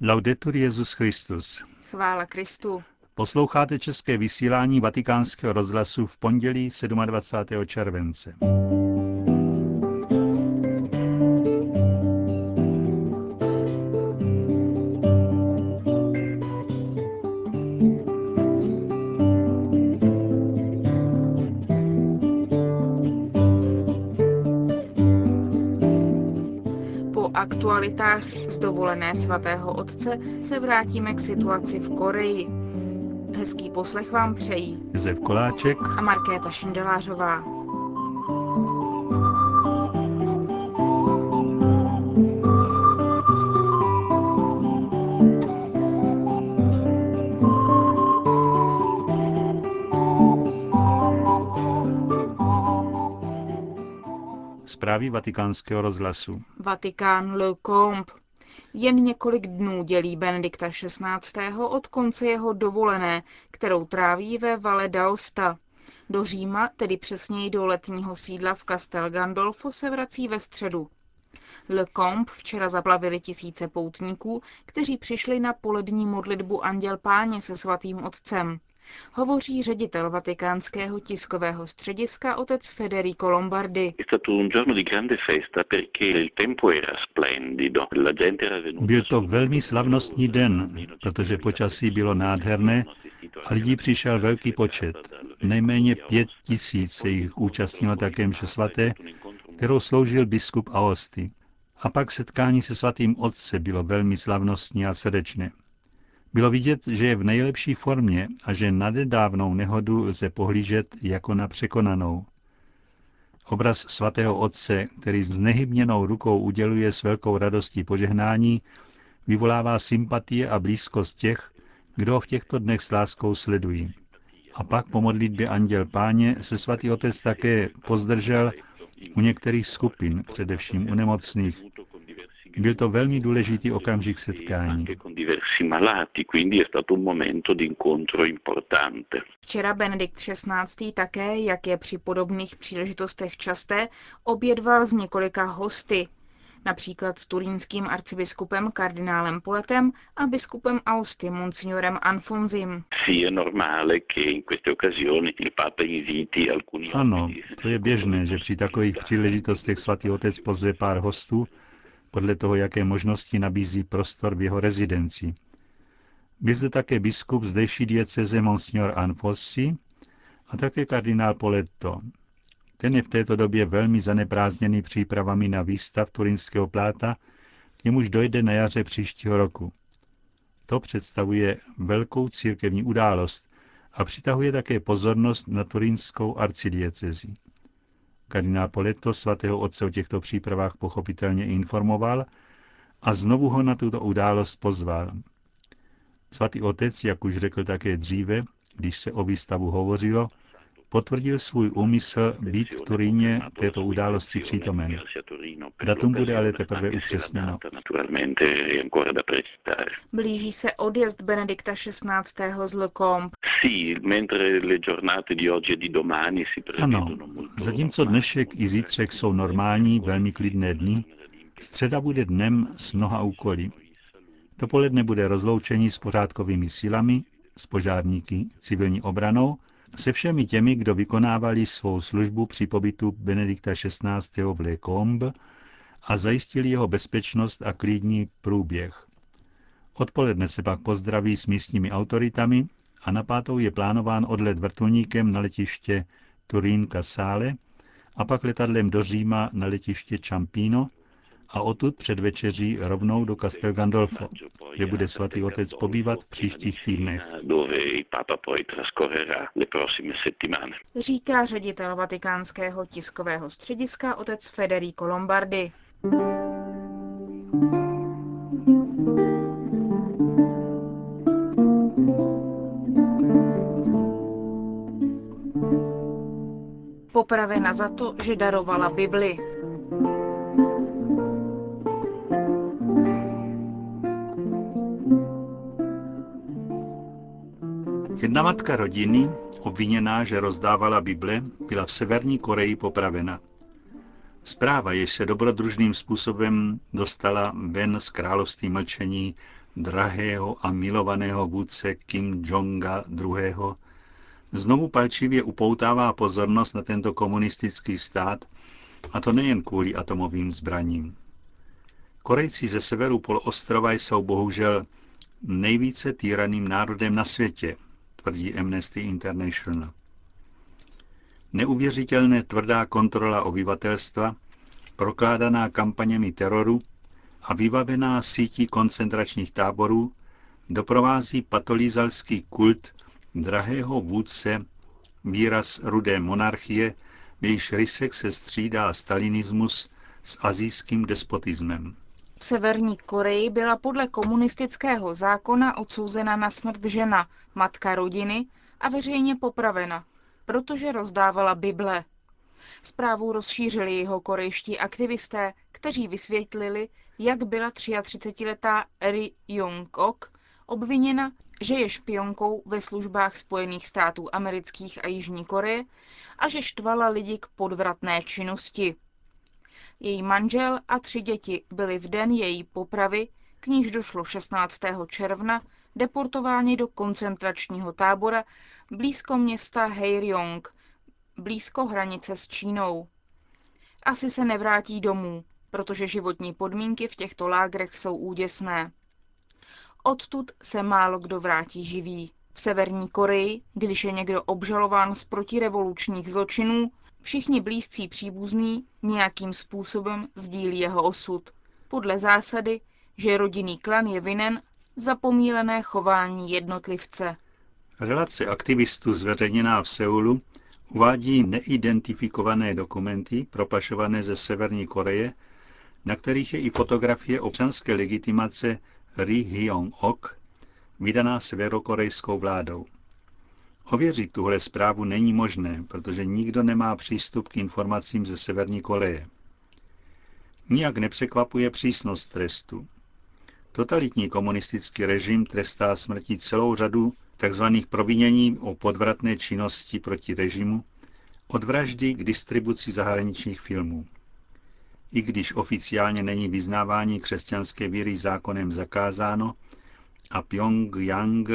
Laudetur Jezus Christus. Chvála Kristu. Posloucháte české vysílání Vatikánského rozhlasu v pondělí 27. července. Aktualitách z dovolené svatého otce se vrátíme k situaci v Koreji. Hezký poslech vám přejí Josef Koláček a Markéta Šindelářová. Zprávy vatikánského rozhlasu. Vatikán Le Combe. Jen několik dnů dělí Benedikta XVI. od konce jeho dovolené, kterou tráví ve Valle d'Aosta. Do Říma, tedy přesněji do letního sídla v Castel Gandolfo, se vrací ve středu. Le Combe včera zaplavili tisíce poutníků, kteří přišli na polední modlitbu Anděl Páně se svatým otcem. Hovoří ředitel vatikánského tiskového střediska otec Federico Lombardi. Byl to velmi slavnostní den, protože počasí bylo nádherné a lidí přišel velký počet. Nejméně pět tisíc se jich účastnilo také mše svaté, kterou sloužil biskup Aosti. A pak setkání se svatým otce bylo velmi slavnostní a srdečné. Bylo vidět, že je v nejlepší formě a že na nedávnou nehodu lze pohlížet jako na překonanou. Obraz svatého otce, který s nehybněnou rukou uděluje s velkou radostí požehnání, vyvolává sympatie a blízkost těch, kdo v těchto dnech s láskou sledují. A pak po modlitbě Anděl Páně se svatý otec také pozdržel u některých skupin, především u nemocných, byl to velmi důležitý okamžik setkání. Včera Benedikt XVI. také, jak je při podobných příležitostech časté, obědval s několika hosty, například s turínským arcibiskupem kardinálem Poletem a biskupem Austy monsignorem Anfonzim. Ano, to je běžné, že při takových příležitostech svatý otec pozve pár hostů, podle toho, jaké možnosti nabízí prostor v jeho rezidenci. Byl zde také biskup zdejší dieceze Monsignor Anfossi a také kardinál Poletto. Ten je v této době velmi zaneprázdněný přípravami na výstav turinského pláta, k němuž dojde na jaře příštího roku. To představuje velkou církevní událost a přitahuje také pozornost na turinskou arcidiecezi. Kardinál Poletto svatého otce o těchto přípravách pochopitelně informoval a znovu ho na tuto událost pozval. Svatý otec, jak už řekl také dříve, když se o výstavu hovořilo, potvrdil svůj úmysl být v Turíně této události přítomen. Datum bude ale teprve upřesněno. Blíží se odjezd Benedikta XVI. z Le Combe. Ano, zatímco dnešek i zítřek jsou normální, velmi klidné dny, středa bude dnem s mnoha úkoly. Dopoledne bude rozloučení s pořádkovými silami, s požárníky, civilní obranou, se všemi těmi, kdo vykonávali svou službu při pobytu Benedikta XVI. v Le Combe a zajistili jeho bezpečnost a klidní průběh. Odpoledne se pak pozdraví s místními autoritami a na pátou je plánován odlet vrtulníkem na letiště Turín Casale a pak letadlem do Říma na letiště Ciampino a odtud před večeří rovnou do Castel Gandolfo, kde bude svatý otec pobývat v příštích týdnech. Říká ředitel vatikánského tiskového střediska otec Federico Lombardi. Popravena za to, že darovala Bibli. Jedna matka rodiny, obviněná, že rozdávala Bible, byla v Severní Koreji popravena. Zpráva, jež se dobrodružným způsobem dostala ven z království mlčení drahého a milovaného vůdce Kim Jonga II., znovu palčivě upoutává pozornost na tento komunistický stát, a to nejen kvůli atomovým zbraním. Korejci ze severu poloostrova jsou bohužel nejvíce týraným národem na světě, tvrdí Amnesty International. Neuvěřitelné tvrdá kontrola obyvatelstva, prokládaná kampaněmi teroru a vybavená sítí koncentračních táborů doprovází patolízalský kult drahého vůdce, výraz rudé monarchie, v jejíž rysek se střídá stalinismus s azijským despotismem. V Severní Koreji byla podle komunistického zákona odsouzena na smrt žena, matka rodiny a veřejně popravena, protože rozdávala Bible. Zprávu rozšířili jeho korejští aktivisté, kteří vysvětlili, jak byla 33-letá Eri Jong-ok obviněna, že je špionkou ve službách Spojených států amerických a Jižní Koreje a že štvala lidi k podvratné činnosti. Její manžel a tři děti byli v den její popravy, k níž došlo 16. června, deportováni do koncentračního tábora blízko města Heiryong, blízko hranice s Čínou. Asi se nevrátí domů, protože životní podmínky v těchto lágrech jsou úděsné. Odtud se málo kdo vrátí živý. V Severní Koreji, když je někdo obžalován z protirevolučních zločinů, všichni blízcí příbuzní nějakým způsobem sdílí jeho osud. Podle zásady, že rodinný klan je vinen za pomílené chování jednotlivce. Relace aktivistů zveřejněná v Seulu uvádí neidentifikované dokumenty propašované ze Severní Koreje, na kterých je i fotografie občanské legitimace Ri Hyong-ok, vydaná severokorejskou vládou. Ověřit tuhle zprávu není možné, protože nikdo nemá přístup k informacím ze Severní Koreje. Nijak nepřekvapuje přísnost trestu. Totalitní komunistický režim trestá smrtí celou řadu tzv. provinění o podvratné činnosti proti režimu, od vraždy k distribuci zahraničních filmů. I když oficiálně není vyznávání křesťanské víry zákonem zakázáno a Pyongyang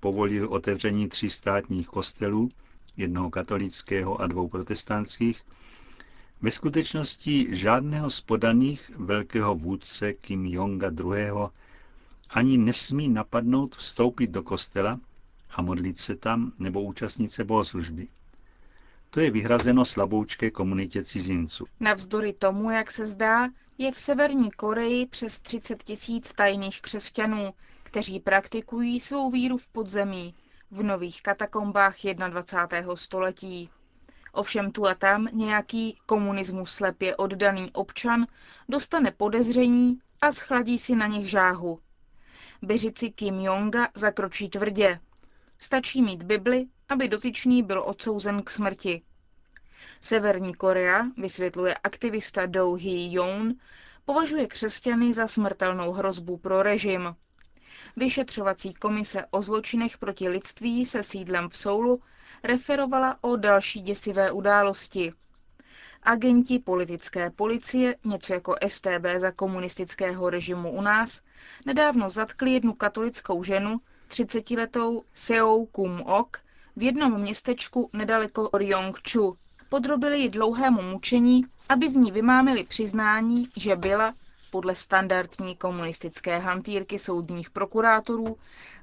povolil otevření tří státních kostelů, jednoho katolického a dvou protestantských, ve skutečnosti žádného z podaných velkého vůdce Kim Jonga II. ani nesmí napadnout vstoupit do kostela a modlit se tam nebo účastnit se bohoslužby. To je vyhrazeno slaboučké komunitě cizinců. Navzdory tomu, jak se zdá, je v Severní Koreji přes 30 tisíc tajných křesťanů, kteří praktikují svou víru v podzemí, v nových katakombách 21. století. Ovšem tu a tam nějaký komunismu slepě oddaný občan dostane podezření a schladí si na nich žáhu. Běžici Kim Jonga zakročí tvrdě. Stačí mít Bibli, aby dotyčný byl odsouzen k smrti. Severní Korea, vysvětluje aktivista Do Hee-yoon, považuje křesťany za smrtelnou hrozbu pro režim. Vyšetřovací komise o zločinech proti lidství se sídlem v Soulu referovala o další děsivé události. Agenti politické policie, něco jako STB za komunistického režimu u nás, nedávno zatkli jednu katolickou ženu, 30-letou Seo Kum Ok, v jednom městečku nedaleko Ryongchu. Podrobili ji dlouhému mučení, aby z ní vymámili přiznání, že byla, podle standardní komunistické hantýrky soudních prokurátorů,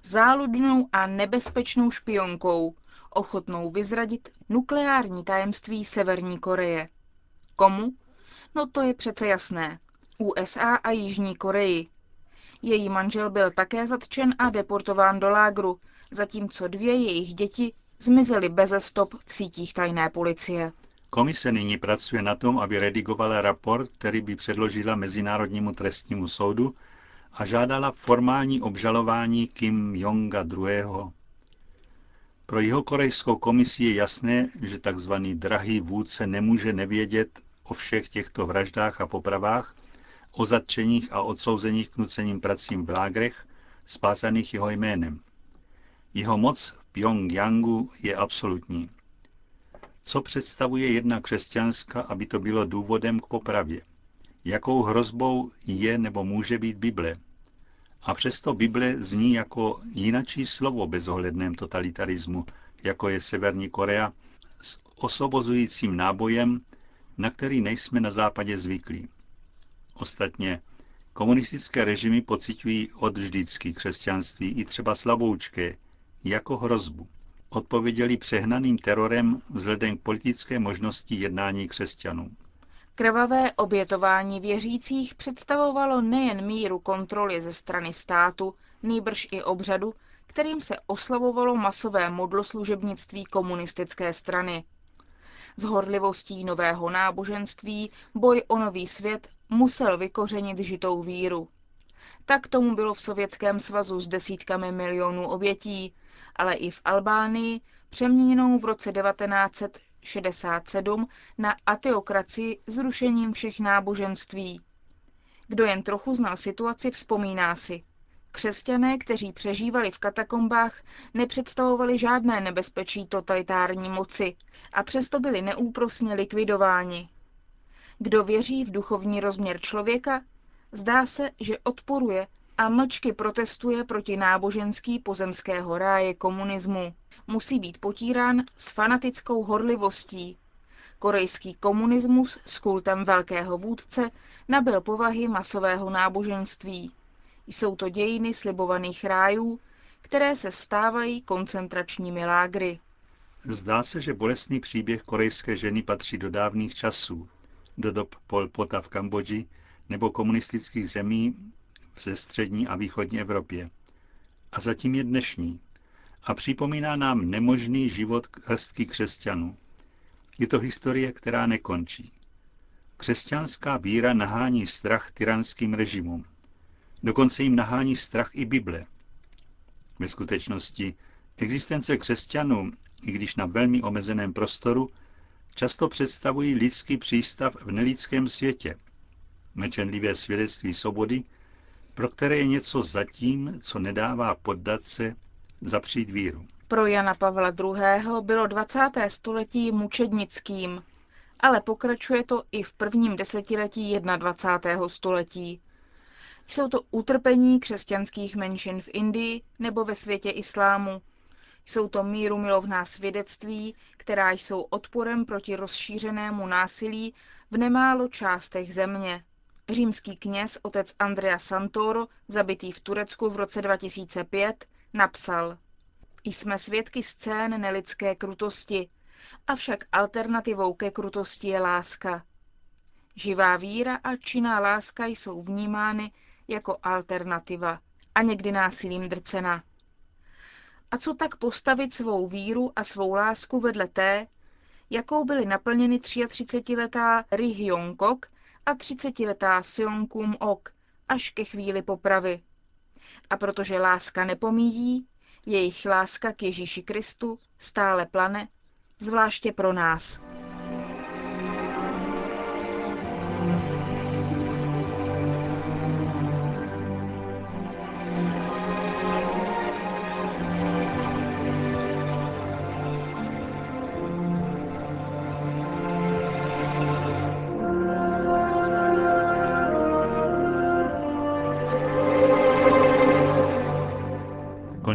záludnou a nebezpečnou špionkou, ochotnou vyzradit nukleární tajemství Severní Koreje. Komu? No to je přece jasné. USA a Jižní Koreji. Její manžel byl také zatčen a deportován do lágru, zatímco dvě jejich děti zmizely beze stop v sítích tajné policie. Komise nyní pracuje na tom, aby redigovala raport, který by předložila Mezinárodnímu trestnímu soudu a žádala formální obžalování Kim Jonga II. Pro jeho korejskou komisi je jasné, že tzv. drahý vůdce nemůže nevědět o všech těchto vraždách a popravách, o zatčeních a odsouzeních k nucením pracím v lágrech, spásaných jeho jménem. Jeho moc v Pyongyangu je absolutní. Co představuje jedna křesťanská, aby to bylo důvodem k popravě? Jakou hrozbou je nebo může být Bible? A přesto Bible zní jako jinačí slovo bezohledném totalitarismu, jako je Severní Korea, s osvobozujícím nábojem, na který nejsme na západě zvyklí. Ostatně komunistické režimy pocitují od vždycky křesťanství i třeba slaboučké jako hrozbu. Odpověděli přehnaným terorem vzhledem k politické možnosti jednání křesťanů. Krvavé obětování věřících představovalo nejen míru kontroly ze strany státu, nýbrž i obřadu, kterým se oslavovalo masové modloslužebnictví komunistické strany. S horlivostí nového náboženství boj o nový svět musel vykořenit žitou víru. Tak tomu bylo v Sovětském svazu s desítkami milionů obětí, ale i v Albánii, přeměněnou v roce 1967 na ateokracii zrušením všech náboženství. Kdo jen trochu znal situaci, vzpomíná si. Křesťané, kteří přežívali v katakombách, nepředstavovali žádné nebezpečí totalitární moci a přesto byli neúprosně likvidováni. Kdo věří v duchovní rozměr člověka, zdá se, že odporuje a mlčky protestuje proti náboženský pozemského ráje komunismu. Musí být potírán s fanatickou horlivostí. Korejský komunismus s kultem velkého vůdce nabyl povahy masového náboženství. Jsou to dějiny slibovaných rájů, které se stávají koncentračními lágry. Zdá se, že bolestný příběh korejské ženy patří do dávných časů, do dob Pol Pota v Kambodži nebo komunistických zemí ze střední a východní Evropě. A zatím je dnešní. A připomíná nám nemožný život hrstky křesťanů. Je to historie, která nekončí. Křesťanská víra nahání strach tyranským režimům. Dokonce jim nahání strach i Bible. Ve skutečnosti existence křesťanů, i když na velmi omezeném prostoru, často představují lidský přístav v nelidském světě. Mečenlivé svědectví svobody, pro které je něco zatím, co nedává poddat se, zapřít víru. Pro Jana Pavla II. bylo 20. století mučednickým, ale pokračuje to i v prvním desetiletí 21. století. Jsou to utrpení křesťanských menšin v Indii nebo ve světě islámu. Jsou to míru milovná svědectví, která jsou odporem proti rozšířenému násilí v nemálo částech země. Římský kněz otec Andrea Santoro, zabitý v Turecku v roce 2005, napsal Jsme svědky scén nelidské krutosti, avšak alternativou ke krutosti je láska. Živá víra a činná láska jsou vnímány jako alternativa a někdy násilím drcena. A co tak postavit svou víru a svou lásku vedle té, jakou byly naplněny 33-letá Ri Hyong-kok a 30-letá Seong Kum-ok až ke chvíli popravy. A protože láska nepomíjí, jejich láska k Ježíši Kristu stále plane, zvláště pro nás.